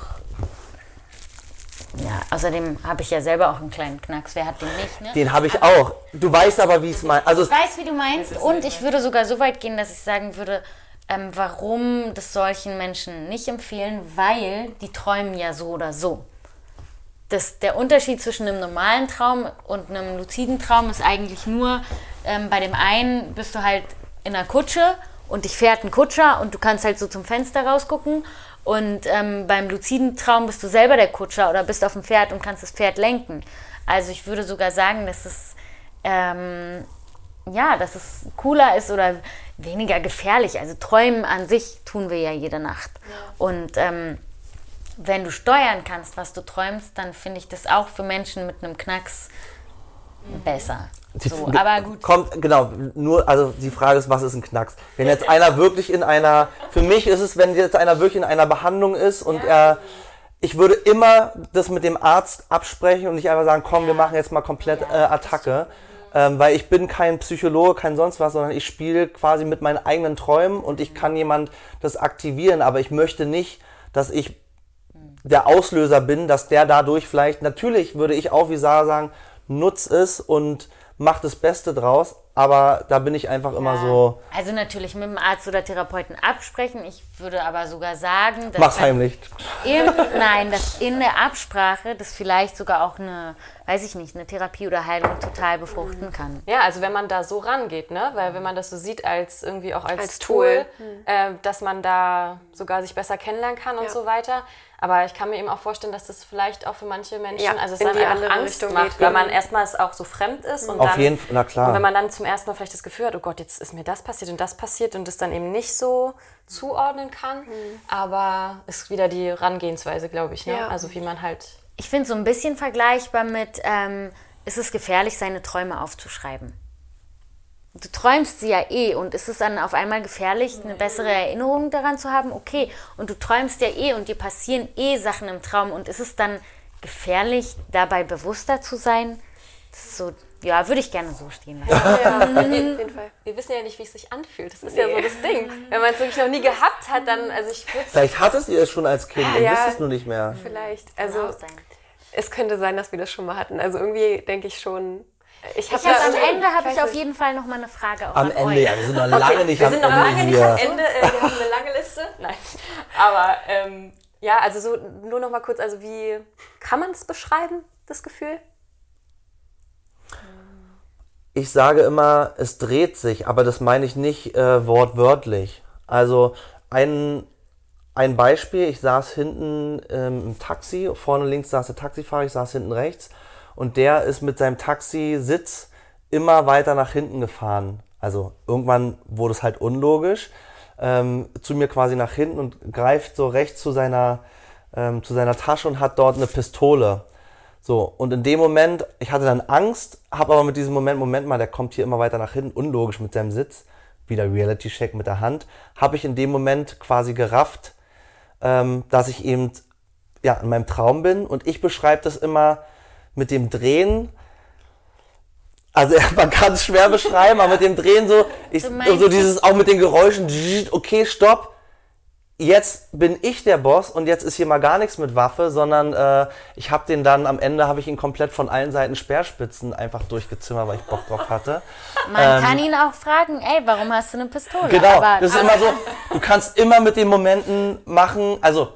Ja, außerdem habe ich ja selber auch einen kleinen Knacks. Wer hat den nicht, ne? den habe ich auch. Du weißt aber, wie es mein, also Ich weiß, wie du meinst. Und ich würde sogar so weit gehen, dass ich sagen würde, ähm, warum das solchen Menschen nicht empfehlen, weil die träumen ja so oder so. Das, der Unterschied zwischen einem normalen Traum und einem luziden Traum ist eigentlich nur, ähm, bei dem einen bist du halt in einer Kutsche und dich fährt ein Kutscher und du kannst halt so zum Fenster rausgucken. Und ähm, beim luziden Traum bist du selber der Kutscher oder bist auf dem Pferd und kannst das Pferd lenken. Also ich würde sogar sagen, dass es ähm, ja, dass es cooler ist oder weniger gefährlich. Also träumen an sich tun wir ja jede Nacht. Und ähm, wenn du steuern kannst, was du träumst, dann finde ich das auch für Menschen mit einem Knacks besser. Die- So, aber gut. Kommt, genau, nur, also die Frage ist, was ist ein Knacks? Wenn jetzt einer wirklich in einer, für mich ist es, wenn jetzt einer wirklich in einer Behandlung ist und er, ich würde immer das mit dem Arzt absprechen und nicht einfach sagen, komm, wir machen jetzt mal komplett äh, Attacke. Ähm, weil ich bin kein Psychologe, kein sonst was, sondern ich spiele quasi mit meinen eigenen Träumen und ich kann jemand das aktivieren, aber ich möchte nicht, dass ich der Auslöser bin, dass der dadurch vielleicht, natürlich würde ich auch wie Sarah sagen, nutz es und mach das Beste draus, aber da bin ich einfach immer so, Also natürlich mit dem Arzt oder Therapeuten absprechen. Ich würde aber sogar sagen, dass mach's heimlich. In, nein, dass in der Absprache das vielleicht sogar auch eine, weiß ich nicht, eine Therapie oder Heilung total befruchten kann. Ja, also wenn man da so rangeht, ne? Weil wenn man das so sieht als irgendwie auch als, Als Tool, Tool. äh, dass man da sogar sich besser kennenlernen kann und Ja. so weiter. Aber ich kann mir eben auch vorstellen, dass das vielleicht auch für manche Menschen, Ja, also es in dann die einfach andere Angst Richtung macht, geht, weil ja. man erstmal es auch so fremd ist und Auf dann, jeden Fall, na klar. Und wenn man dann zum ersten Mal vielleicht das Gefühl hat, oh Gott, jetzt ist mir das passiert und das passiert und es dann eben nicht so zuordnen kann. Aber ist wieder die Herangehensweise, glaube ich, ne? Ja. Also wie man halt Ich finde so ein bisschen vergleichbar mit, ähm, ist es gefährlich, seine Träume aufzuschreiben. Du träumst sie ja eh und ist es dann auf einmal gefährlich, eine bessere Erinnerung daran zu haben? Okay. Und du träumst ja eh und dir passieren eh Sachen im Traum und ist es dann gefährlich, dabei bewusster zu sein? Das ist so, ja, würde ich gerne so stehen lassen. Ja, (laughs) auf jeden Fall. wir wissen ja nicht, wie es sich anfühlt. Das ist ja so das Ding. Wenn man es wirklich noch nie gehabt hat, dann, also ich würde Vielleicht hattest ihr es schon als Kind und Ja. wisst es nur nicht mehr. Vielleicht. Kann Also auch sein. Es könnte sein, dass wir das schon mal hatten. Also irgendwie denke ich schon. Ich, hab Ich hab, am Ende habe ich auf nicht. jeden Fall noch mal eine Frage auch Am an Ende, euch. ja, wir sind noch lange nicht Wir am sind noch Ende lange nicht hier. am Ende. Äh, wir haben eine lange Liste. Nein. Aber ähm, ja, also so nur noch mal kurz, also wie kann man es beschreiben, das Gefühl? Ich sage immer, es dreht sich, aber das meine ich nicht äh, wortwörtlich. Also ein, ein Beispiel, ich saß hinten ähm, im Taxi, vorne links saß der Taxifahrer, ich saß hinten rechts und der ist mit seinem Taxisitz immer weiter nach hinten gefahren. Also irgendwann wurde es halt unlogisch, ähm, zu mir quasi nach hinten und greift so rechts zu seiner, ähm, zu seiner Tasche und hat dort eine Pistole. So, und in dem Moment, ich hatte dann Angst, habe aber mit diesem Moment, Moment mal, der kommt hier immer weiter nach hinten, unlogisch mit seinem Sitz, wieder Reality-Check mit der Hand, habe ich in dem Moment quasi gerafft, ähm, dass ich eben ja, in meinem Traum bin und ich beschreibe das immer mit dem Drehen. Also man kann es schwer beschreiben, aber mit dem Drehen so, ich, so dieses auch mit den Geräuschen, okay, stopp, jetzt bin ich der Boss und jetzt ist hier mal gar nichts mit Waffe, sondern äh, ich habe den dann am Ende habe ich ihn komplett von allen Seiten Speerspitzen einfach durchgezimmert, weil ich Bock drauf hatte. (laughs) Man kann ihn auch fragen, ey, warum hast du eine Pistole? Ähm, Genau, Aber, das ist immer so, du kannst immer mit den Momenten machen, also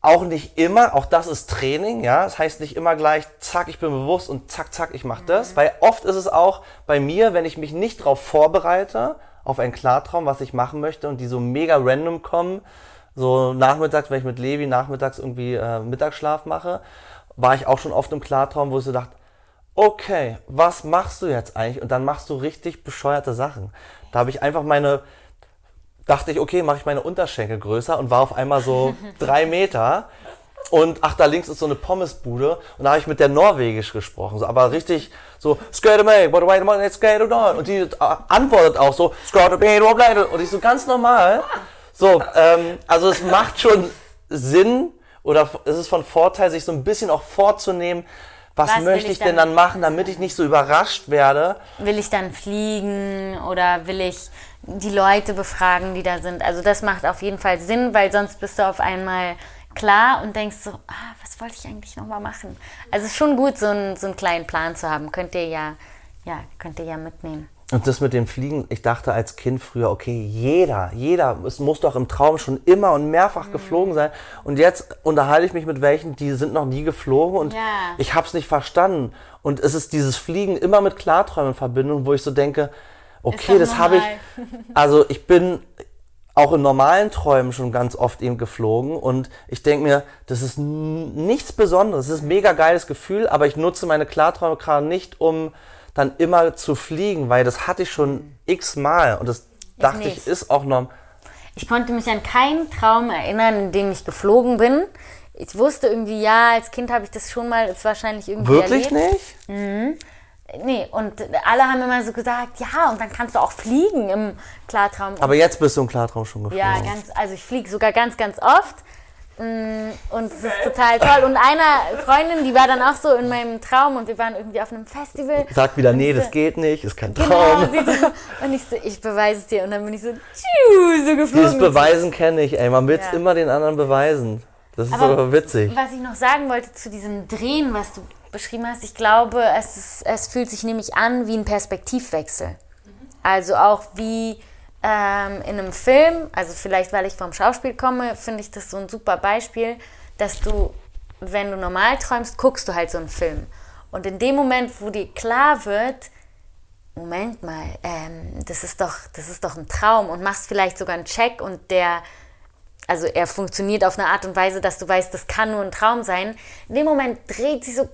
auch nicht immer, auch das ist Training, ja. Das heißt nicht immer gleich, zack, ich bin bewusst und zack, zack, ich mache das. Weil oft ist es auch bei mir, wenn ich mich nicht darauf vorbereite, auf einen Klartraum, was ich machen möchte und die so mega random kommen, so nachmittags, wenn ich mit Levi nachmittags irgendwie äh, Mittagsschlaf mache, war ich auch schon oft im Klartraum, wo ich so dachte, okay, was machst du jetzt eigentlich? Und dann machst du richtig bescheuerte Sachen. Da habe ich einfach meine, dachte ich, okay, mache ich meine Unterschenkel größer und war auf einmal so (laughs) drei Meter. Und ach, da links ist so eine Pommesbude. Und da habe ich mit der Norwegisch gesprochen. So, aber richtig so, Skate me, but wait a minute, skate on. Und die äh, antwortet auch so, skate me, what blade. Und ich so ganz normal. So, ähm, also es macht schon Sinn oder es ist von Vorteil, sich so ein bisschen auch vorzunehmen, was, Was möchte ich ich denn dann machen, damit ich nicht so überrascht werde. will ich dann fliegen oder will ich die Leute befragen, die da sind? Also das macht auf jeden Fall Sinn, weil sonst bist du auf einmal klar und denkst so, ah, was wollte ich eigentlich nochmal machen? Also es ist schon gut, so einen, so einen kleinen Plan zu haben. Könnt ihr ja, ja, könnt ihr ja mitnehmen. Und das mit dem Fliegen, ich dachte als Kind früher, okay, jeder, jeder, es muss doch im Traum schon immer und mehrfach Mhm. geflogen sein. Und jetzt unterhalte ich mich mit welchen, die sind noch nie geflogen und Ja. ich habe es nicht verstanden. Und es ist dieses Fliegen immer mit Klarträumen in Verbindung, wo ich so denke, okay, das habe ich, also ich bin auch in normalen Träumen schon ganz oft eben geflogen und ich denke mir, das ist nichts Besonderes, das ist ein mega geiles Gefühl, aber ich nutze meine Klarträume gerade nicht, um dann immer zu fliegen, weil das hatte ich schon x-mal und das dachte ich, nicht. ist auch noch. Ich konnte mich an keinen Traum erinnern, in dem ich geflogen bin. Ich wusste irgendwie, ja, als Kind habe ich das schon mal wahrscheinlich irgendwie Wirklich erlebt. nicht? Nee, und alle haben immer so gesagt, ja, und dann kannst du auch fliegen im Klartraum. Aber jetzt bist du im Klartraum schon geflogen. ja, ganz, also ich fliege sogar ganz, ganz oft. Mm, Und es ist total toll. Und einer Freundin, die war dann auch so in meinem Traum und wir waren irgendwie auf einem Festival. Sagt wieder, nee, das geht nicht, ist kein Genau, Traum. und, sie so, und ich so, ich beweise es dir. Und dann bin ich so, tschiu, so geflogen. Dieses Beweisen kenne ich, ey. Man will es Ja. immer den anderen beweisen. Das ist Aber aber witzig. Was ich noch sagen wollte zu diesem Drehen, was du beschrieben hast, ich glaube, es, ist, es fühlt sich nämlich an wie ein Perspektivwechsel. Also auch wie ähm, in einem Film, also vielleicht weil ich vom Schauspiel komme, finde ich das so ein super Beispiel, dass du, wenn du normal träumst, guckst du halt so einen Film. Und in dem Moment, wo dir klar wird, Moment mal, ähm, das, ist doch, das ist doch ein Traum und machst vielleicht sogar einen Check und der also er funktioniert auf eine Art und Weise, dass du weißt, das kann nur ein Traum sein. In dem Moment dreht sich so,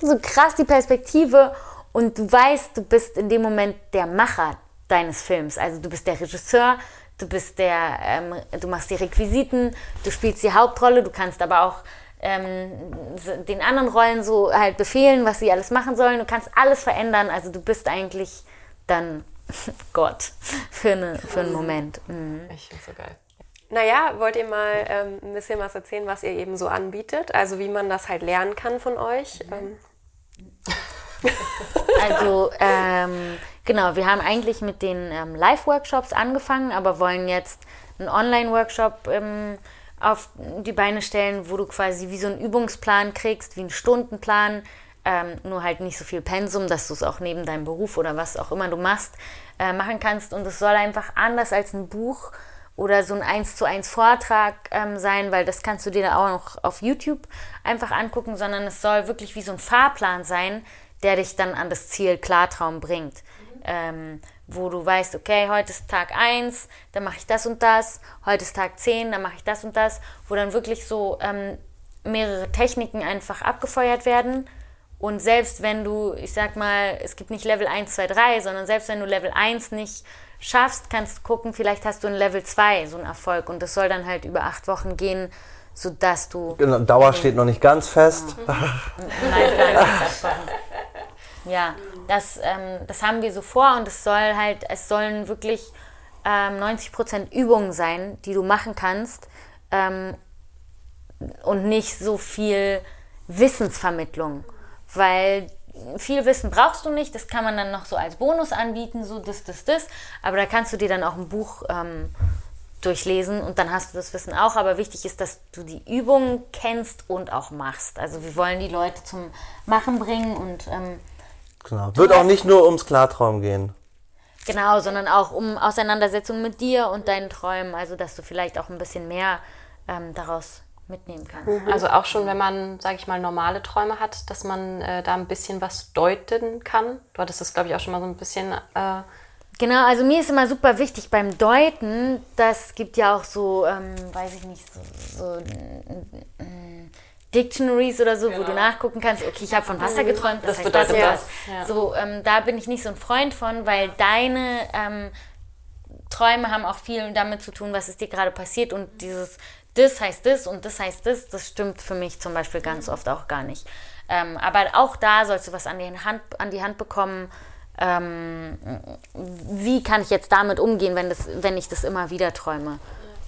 so krass die Perspektive und du weißt, du bist in dem Moment der Macher deines Films. Also du bist der Regisseur, du bist der, ähm, du machst die Requisiten, du spielst die Hauptrolle, du kannst aber auch ähm, den anderen Rollen so halt befehlen, was sie alles machen sollen. Du kannst alles verändern. Also du bist eigentlich dann (laughs) Gott für, eine, für einen Moment. Mhm. Ich finde so geil. Naja, wollt ihr mal ähm, ein bisschen was erzählen, was ihr eben so anbietet? Also wie man das halt lernen kann von euch? Ähm, (laughs) Also, ähm, genau, wir haben eigentlich mit den ähm, Live-Workshops angefangen, aber wollen jetzt einen Online-Workshop ähm, auf die Beine stellen, wo du quasi wie so einen Übungsplan kriegst, wie einen Stundenplan, ähm, nur halt nicht so viel Pensum, dass du es auch neben deinem Beruf oder was auch immer du machst, äh, machen kannst. Und es soll einfach anders als ein Buch oder so ein 1 zu 1 Vortrag ähm, sein, weil das kannst du dir auch noch auf YouTube einfach angucken, sondern es soll wirklich wie so ein Fahrplan sein, der dich dann an das Ziel Klartraum bringt. Mhm. Ähm, wo du weißt, okay, heute ist Tag 1, dann mache ich das und das, heute ist Tag 10, dann mache ich das und das, wo dann wirklich so ähm, mehrere Techniken einfach abgefeuert werden. Und selbst wenn du, ich sag mal, es gibt nicht Level 1, 2, 3, sondern selbst wenn du Level 1 nicht schaffst, kannst du gucken, vielleicht hast du ein Level 2 so einen Erfolg. Und das soll dann halt über acht Wochen gehen, sodass du. Genau, Dauer steht noch nicht ganz fest. Nein, nein, acht Wochen. Ja, das, ähm, das haben wir so vor und es soll halt, es sollen wirklich ähm, 90% Übungen sein, die du machen kannst ähm, und nicht so viel Wissensvermittlung, weil viel Wissen brauchst du nicht, das kann man dann noch so als Bonus anbieten, so das, das, das, aber da kannst du dir dann auch ein Buch ähm, durchlesen und dann hast du das Wissen auch. Aber wichtig ist, dass du die Übungen kennst und auch machst. Also wir wollen die Leute zum Machen bringen und ähm, Genau. Wird auch nicht nur ums Klartraum gehen. Genau, sondern auch um Auseinandersetzung mit dir und deinen Träumen. Also, dass du vielleicht auch ein bisschen mehr ähm, daraus mitnehmen kannst. Mhm. Also auch schon, wenn man, sage ich mal, normale Träume hat, dass man äh, da ein bisschen was deuten kann. Du hattest das, glaube ich, auch schon mal so ein bisschen. Äh genau, also mir ist immer super wichtig beim Deuten, das gibt ja auch so, ähm, weiß ich nicht, so, so äh, Dictionaries oder so, genau. wo du genau. nachgucken kannst, okay, ich habe von Wasser geträumt, das, das heißt bedeutet das. Ja. So, ähm, da bin ich nicht so ein Freund von, weil deine ähm, Träume haben auch viel damit zu tun, was ist dir gerade passiert und dieses das heißt das und das heißt das, das stimmt für mich zum Beispiel ganz oft auch gar nicht. Ähm, aber auch da sollst du was an die Hand, an die Hand bekommen. Ähm, wie kann ich jetzt damit umgehen, wenn, das, wenn ich das immer wieder träume?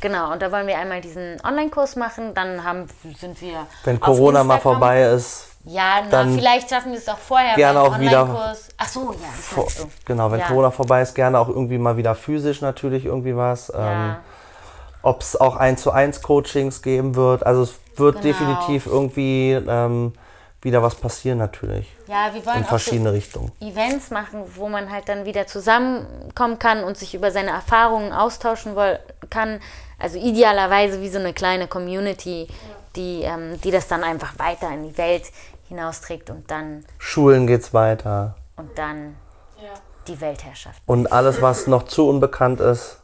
Genau, und da wollen wir einmal diesen Online-Kurs machen, dann haben, sind wir. Wenn Corona mal vorbei ist. Ja, na, vielleicht schaffen wir es auch vorher. Gerne auch wieder. Ach so, ja, vor. Genau, wenn ja. Corona vorbei ist, gerne auch irgendwie mal wieder physisch natürlich irgendwie was. Ja. Ähm, Ob es auch 1 zu 1 Coachings geben wird. Also es wird genau. definitiv irgendwie ähm, wieder was passieren natürlich. Ja, wir wollen in verschiedene so Richtungen. Events machen, wo man halt dann wieder zusammenkommen kann und sich über seine Erfahrungen austauschen kann. Also idealerweise wie so eine kleine Community, die, ähm, die das dann einfach weiter in die Welt hinausträgt und dann. Schulen geht's weiter. Und dann ja. die Weltherrschaft. Und alles, was noch zu unbekannt ist,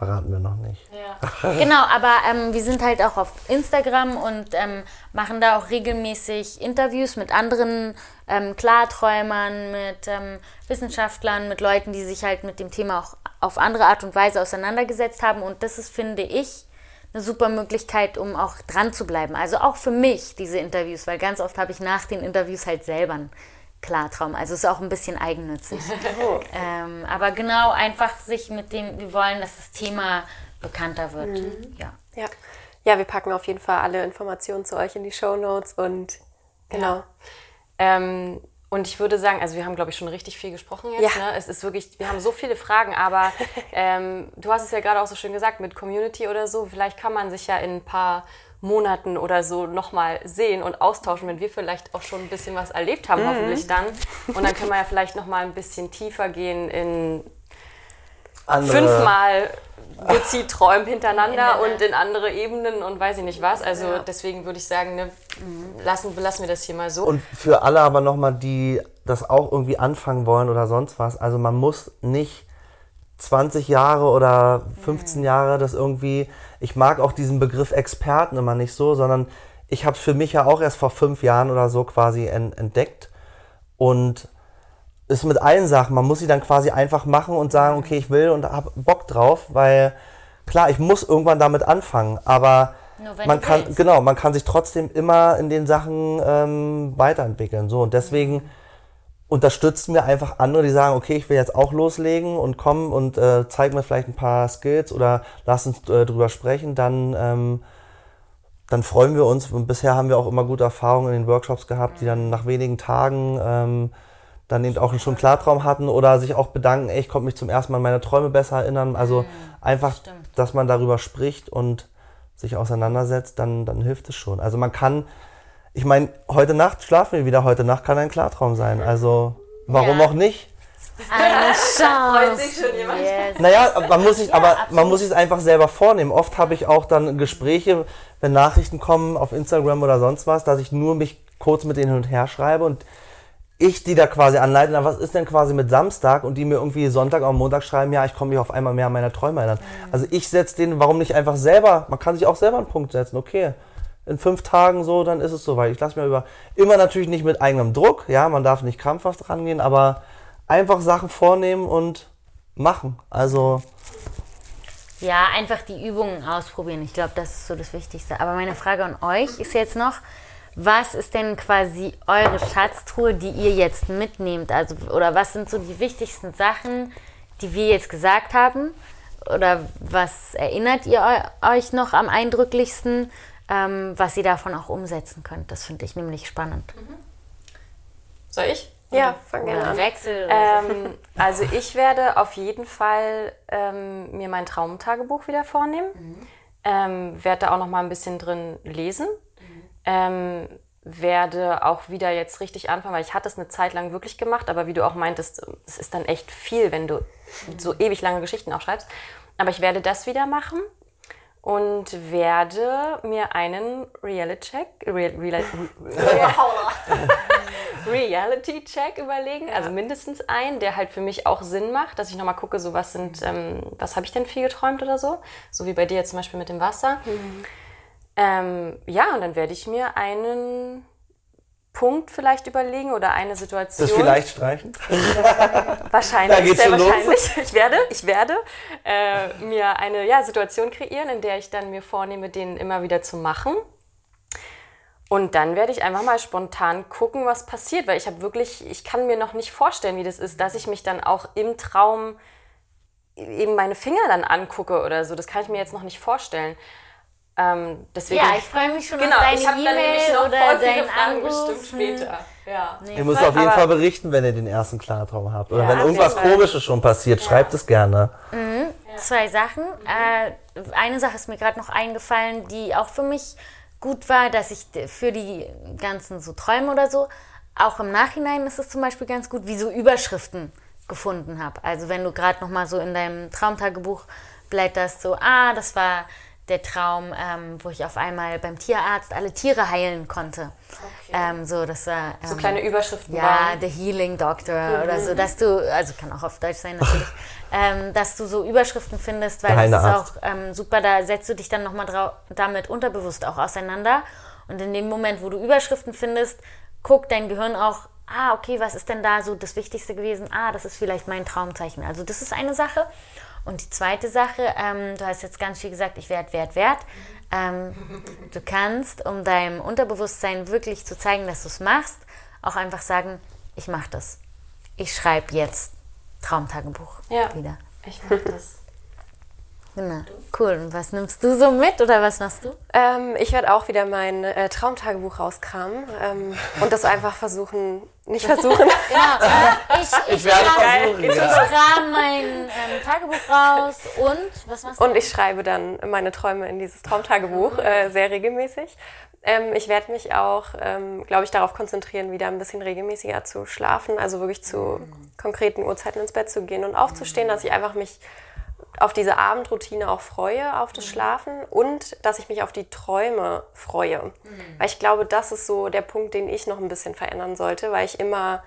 verraten wir noch nicht. Ja. genau, aber ähm, wir sind halt auch auf Instagram und ähm, machen da auch regelmäßig Interviews mit anderen ähm, Klarträumern, mit ähm, Wissenschaftlern, mit Leuten, die sich halt mit dem Thema auch auf andere Art und Weise auseinandergesetzt haben. Und das ist, finde ich, eine super Möglichkeit, um auch dran zu bleiben. Also auch für mich diese Interviews, weil ganz oft habe ich nach den Interviews halt selber Klartraum. Also es ist auch ein bisschen eigennützig. (laughs) Oh. ähm, aber genau einfach sich mit dem, wir wollen, dass das Thema bekannter wird. Mhm. Ja. ja. Ja, wir packen auf jeden Fall alle Informationen zu euch in die Show Notes und genau. Ja. Ähm, und ich würde sagen, also wir haben, glaube ich, schon richtig viel gesprochen jetzt. Ja. Ne? Es ist wirklich, wir haben so viele Fragen, aber (laughs) ähm, du hast es ja gerade auch so schön gesagt mit Community oder so. Vielleicht kann man sich ja in ein paar Monaten oder so nochmal sehen und austauschen, wenn wir vielleicht auch schon ein bisschen was erlebt haben, mhm. hoffentlich dann. Und dann können wir ja vielleicht nochmal ein bisschen tiefer gehen in Andere. fünfmal Luzid-Träumen hintereinander und in andere Ebenen und weiß ich nicht was. Also ja. deswegen würde ich sagen, ne, lassen, lassen wir das hier mal so. Und für alle aber nochmal, die das auch irgendwie anfangen wollen oder sonst was, also man muss nicht 20 Jahre oder 15 mhm. Jahre das irgendwie, ich mag auch diesen Begriff Experten immer nicht so, sondern ich habe es für mich ja auch erst vor fünf Jahren oder so quasi entdeckt und ist mit allen Sachen, man muss sie dann quasi einfach machen und sagen, okay, ich will und habe Bock drauf, weil klar, ich muss irgendwann damit anfangen, aber man kann, willst. genau, man kann sich trotzdem immer in den Sachen ähm, weiterentwickeln. So, und deswegen mhm unterstützen wir einfach andere, die sagen, okay, ich will jetzt auch loslegen und kommen und äh, zeig mir vielleicht ein paar Skills oder lass uns äh, drüber sprechen, dann, ähm, dann freuen wir uns. Und bisher haben wir auch immer gute Erfahrungen in den Workshops gehabt, die dann nach wenigen Tagen ähm, dann eben auch schon Klartraum hatten oder sich auch bedanken, ey, ich konnte mich zum ersten Mal an meine Träume besser erinnern. Also mhm, einfach, Stimmt. dass man darüber spricht und sich auseinandersetzt, dann, dann hilft es schon. Also man kann, ich meine, heute Nacht schlafen wir wieder, heute Nacht kann ein Klartraum sein. Also warum Ja. auch nicht? Eine (laughs) Chance. sich schon jemand? Yes. Naja, man muss sich, aber man muss sich es einfach selber vornehmen. Oft habe ich auch dann Gespräche, wenn Nachrichten kommen auf Instagram oder sonst was, dass ich nur mich kurz mit denen hin und her schreibe und ich die da quasi anleite, na, was ist denn quasi mit Samstag und die mir irgendwie Sonntag oder Montag schreiben, ja, ich komme mich auf einmal mehr an meine Träume erinnern. Also ich setze denen, warum nicht einfach selber, man kann sich auch selber einen Punkt setzen, okay. In fünf Tagen so, dann ist es soweit. Ich lasse mir über, immer natürlich nicht mit eigenem Druck, ja, man darf nicht krampfhaft rangehen, aber einfach Sachen vornehmen und machen. Also, Ja, einfach die Übungen ausprobieren. Ich glaube, das ist so das Wichtigste. Aber meine Frage an euch ist jetzt noch, was ist denn quasi eure Schatztruhe, die ihr jetzt mitnehmt? Also, oder was sind so die wichtigsten Sachen, die wir jetzt gesagt haben? Oder was erinnert ihr eu- euch noch am eindrücklichsten, ähm, was ihr davon auch umsetzen könnt? Das finde ich nämlich spannend. Soll ich? Ja, fang gerne an. Wechsel. Ähm, also ich werde auf jeden Fall ähm, mir mein Traumtagebuch wieder vornehmen. Ähm, werde da auch noch mal ein bisschen drin lesen. Ähm, werde auch wieder jetzt richtig anfangen, weil ich hatte es eine Zeit lang wirklich gemacht, aber wie du auch meintest, es ist dann echt viel, wenn du so ewig lange Geschichten auch schreibst. Aber ich werde das wieder machen und werde mir einen Reality-Check, Real, Real, (laughs) Reality-Check überlegen, also mindestens einen, der halt für mich auch Sinn macht, dass ich nochmal gucke, so was sind, ähm, was habe ich denn viel geträumt oder so, so wie bei dir jetzt zum Beispiel mit dem Wasser. Ähm, ja, und dann werde ich mir einen Punkt vielleicht überlegen oder eine Situation. das vielleicht streichen. (laughs) Wahrscheinlich, Da geht's sehr schon los. wahrscheinlich. Ich werde, ich werde äh, mir eine ja, Situation kreieren, in der ich dann mir vornehme, den immer wieder zu machen. Und dann werde ich einfach mal spontan gucken, was passiert, weil ich habe wirklich, ich kann mir noch nicht vorstellen, wie das ist, dass ich mich dann auch im Traum eben meine Finger dann angucke oder so. Das kann ich mir jetzt noch nicht vorstellen. Ähm, deswegen, ja, ich freue mich schon genau, auf deine ich habe dann nämlich E-Mail noch oder voll viele deinen Fragen Anruf. bestimmt später. Ja. Ihr müsst auf jeden Fall berichten, wenn ihr den ersten Klartraum habt. Oder Ja, wenn irgendwas. Komisches schon passiert, schreibt es gerne. Zwei Sachen. Äh, eine Sache ist mir gerade noch eingefallen, die auch für mich gut war, dass ich für die ganzen so Träume oder so, auch im Nachhinein ist es zum Beispiel ganz gut, wie so Überschriften gefunden habe. Also wenn du gerade noch mal so in deinem Traumtagebuch blätterst, so, ah, das war der Traum, ähm, wo ich auf einmal beim Tierarzt alle Tiere heilen konnte. Ähm, so, das war, So ähm, kleine Überschriften ja, waren. The Healing Doctor oder so, dass du, also kann auch auf Deutsch sein natürlich, (laughs) ähm, dass du so Überschriften findest, weil Der das ist Heinearzt. auch ähm, super, da setzt du dich dann nochmal damit unterbewusst auch auseinander. Und in dem Moment, wo du Überschriften findest, guckt dein Gehirn auch, ah, okay, was ist denn da so das Wichtigste gewesen? Ah, das ist vielleicht mein Traumzeichen. Also das ist eine Sache. Und die zweite Sache, ähm, du hast jetzt ganz viel gesagt, ich werde wert, wert. Ähm, du kannst, um deinem Unterbewusstsein wirklich zu zeigen, dass du es machst, auch einfach sagen, ich mache das. Ich schreibe jetzt Traumtagebuch Ja. wieder. Ich mach das. Genau. Cool. Und was nimmst du so mit oder was machst du? Ähm, ich werde auch wieder mein äh, Traumtagebuch rauskramen ähm, und das einfach versuchen, nicht versuchen. (laughs) Ich, ich, werde kram- versuchen, ich ja. kram mein ähm, Tagebuch raus und was machst du? Und ich schreibe dann meine Träume in dieses Traumtagebuch äh, sehr regelmäßig. Ähm, ich werde mich auch, ähm, glaube ich, darauf konzentrieren, wieder ein bisschen regelmäßiger zu schlafen, also wirklich zu konkreten Uhrzeiten ins Bett zu gehen und aufzustehen, dass ich einfach mich auf diese Abendroutine auch freue, auf das Schlafen und dass ich mich auf die Träume freue. Weil ich glaube, das ist so der Punkt, den ich noch ein bisschen verändern sollte, weil ich immer,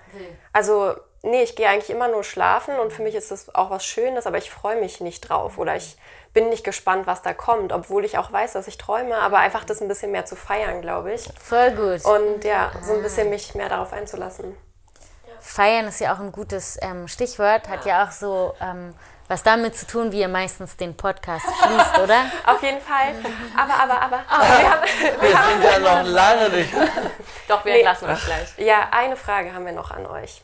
also nee, ich gehe eigentlich immer nur schlafen und für mich ist das auch was Schönes, aber ich freue mich nicht drauf oder ich bin nicht gespannt, was da kommt, obwohl ich auch weiß, dass ich träume, aber einfach das ein bisschen mehr zu feiern, glaube ich. Voll gut. Und ja, so ein bisschen mich mehr darauf einzulassen. Feiern ist ja auch ein gutes ähm, Stichwort, hat ja auch so ähm, was damit zu tun, wie ihr meistens den Podcast schließt, oder? (laughs) Auf jeden Fall. Aber, aber, aber. Wir haben, Wir sind ja noch lange nicht. (laughs) Doch, wir entlassen euch gleich. Ja, eine Frage haben wir noch an euch.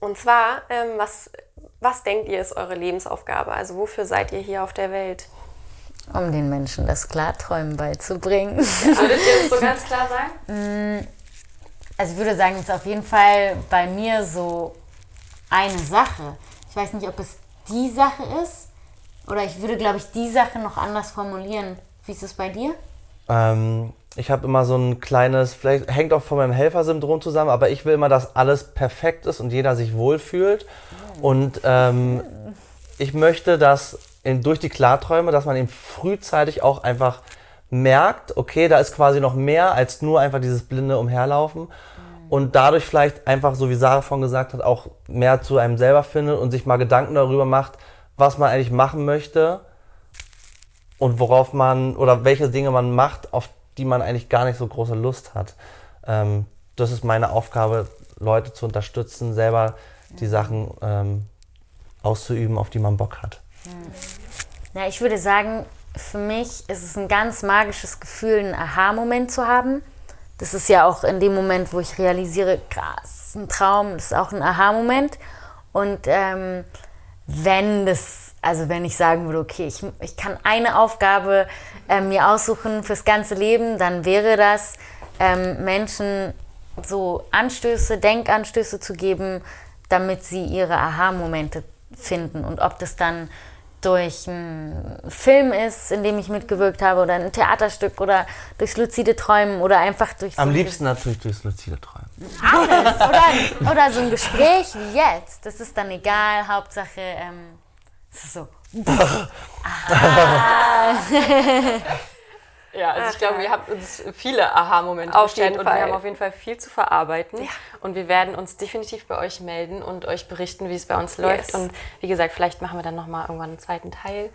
Und zwar, ähm, was, was denkt ihr ist eure Lebensaufgabe? Also wofür seid ihr hier auf der Welt? Um den Menschen das Klarträumen beizubringen. Würdet ihr das so (laughs) ganz klar sagen? Also ich würde sagen, es ist auf jeden Fall bei mir so eine Sache. Ich weiß nicht, ob es die Sache ist oder ich würde, glaube ich, die Sache noch anders formulieren Wie ist es bei dir? Ähm, ich habe immer so ein kleines, vielleicht hängt auch von meinem Helfersyndrom zusammen, aber ich will immer, dass alles perfekt ist und jeder sich wohlfühlt. Und ähm, ich möchte, dass in, durch die Klarträume, dass man eben frühzeitig auch einfach merkt, okay, da ist quasi noch mehr als nur einfach dieses blinde Umherlaufen. Und dadurch vielleicht einfach, so wie Sarah von gesagt hat, auch mehr zu einem selber findet und sich mal Gedanken darüber macht, was man eigentlich machen möchte und worauf man oder welche Dinge man macht, auf die man eigentlich gar nicht so große Lust hat. Ähm, das ist meine Aufgabe, Leute zu unterstützen, selber die Sachen ähm, auszuüben, auf die man Bock hat. Ja, ich würde sagen, für mich ist es ein ganz magisches Gefühl, einen Aha-Moment zu haben. Das ist ja auch in dem Moment, wo ich realisiere, krass, ein Traum, das ist auch ein Aha-Moment. Und ähm, wenn das, also wenn ich sagen würde, okay, ich, ich kann eine Aufgabe äh, mir aussuchen fürs ganze Leben, dann wäre das, ähm, Menschen so Anstöße, Denkanstöße zu geben, damit sie ihre Aha-Momente finden. Und ob das dann durch einen Film ist, in dem ich mitgewirkt habe, oder ein Theaterstück oder durchs luzide Träumen oder einfach durch Am so liebsten natürlich durchs luzide Träumen. alles. Oder, oder so ein Gespräch wie jetzt. Das ist dann egal. Hauptsache, ähm, es ist so. (laughs) (laughs) Ja, also ich Ach, glaube, ja. wir haben uns viele Aha-Momente Auf jeden und wir haben auf jeden Fall viel zu verarbeiten. Ja. Und wir werden uns definitiv bei euch melden und euch berichten, wie es bei uns läuft. Yes. Und wie gesagt, vielleicht machen wir dann nochmal irgendwann einen zweiten Teil.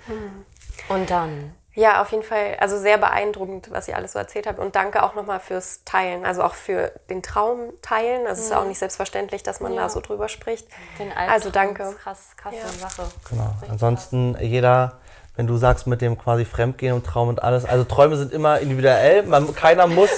Und dann. Ja, auf jeden Fall. Also sehr beeindruckend, was ihr alles so erzählt habt. Und danke auch nochmal fürs Teilen. Also auch für den Traum teilen. Also es ist ja auch nicht selbstverständlich, dass man Ja. da so drüber spricht. Den Albtraum Also danke. ist Krass, krasse Ja. Sache. Genau. Ansonsten jeder, wenn du sagst mit dem quasi Fremdgehen und Traum und alles, also Träume sind immer individuell. Man, keiner muss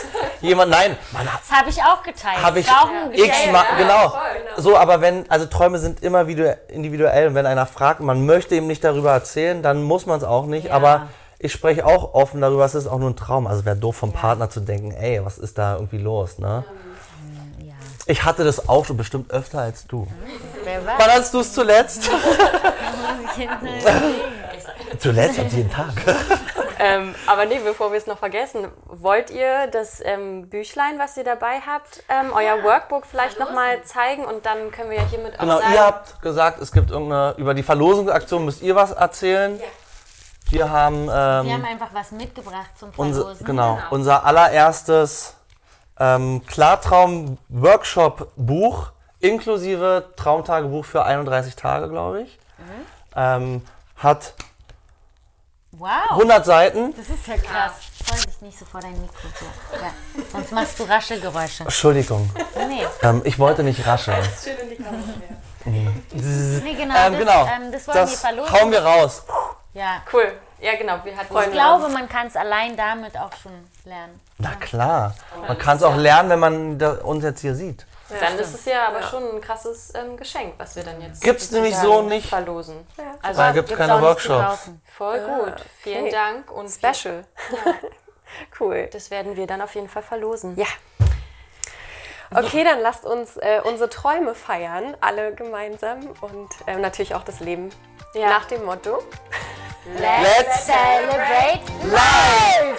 jemand, nein, man hat Das habe ich auch geteilt. habe ich ein x Geschenk. mal, genau. So, aber wenn, also Träume sind immer wieder individuell und wenn einer fragt, man möchte ihm nicht darüber erzählen, dann muss man es auch nicht, Ja. aber ich spreche auch offen darüber, es ist auch nur ein Traum. Also wäre doof vom Partner zu denken, ey, was ist da irgendwie los, ne? Ja. Ich hatte das auch schon bestimmt öfter als du. Wer war Wann hast du es zuletzt? (laughs) (laughs) zuletzt am jeden Tag. (laughs) Ähm, aber nee, bevor wir es noch vergessen, wollt ihr das ähm, Büchlein, was ihr dabei habt, ähm, euer Workbook vielleicht nochmal zeigen und dann können wir ja hiermit auch Genau, sagen, ihr habt gesagt, es gibt irgendeine, über die Verlosungsaktion müsst ihr was erzählen. Wir haben, ähm, Wir haben einfach was mitgebracht zum unser, Verlosen. genau, unser allererstes ähm, Klartraum-Workshop-Buch inklusive Traumtagebuch für 31 Tage, glaube ich. Ähm, hat Wow, 100 Seiten. das ist ja krass. Freue dich nicht so vor dein Mikro. So. Ja. Sonst machst du Raschelgeräusche. Entschuldigung, Nee, ähm, ich wollte nicht rascheln. nee genau. Ähm, das, genau, ähm, das wollen wir das verlosen. hauen wir raus. Ja. cool. Ja, genau. Wir hatten Ich glaube, man kann es allein damit auch schon lernen. Na klar, man kann es auch lernen, wenn man uns jetzt hier sieht. Dann ist es ja aber schon ein krasses ähm, Geschenk, was wir dann jetzt Gibt's nämlich so nicht. verlosen. Also Weil gibt's keine auch nicht zu Workshops. voll gut. Vielen okay. Dank und Special. (laughs) cool. das werden wir dann auf jeden Fall verlosen. Ja. Okay, dann lasst uns äh, unsere Träume feiern, alle gemeinsam und ähm, natürlich auch das Leben Ja. nach dem Motto. Let's celebrate life!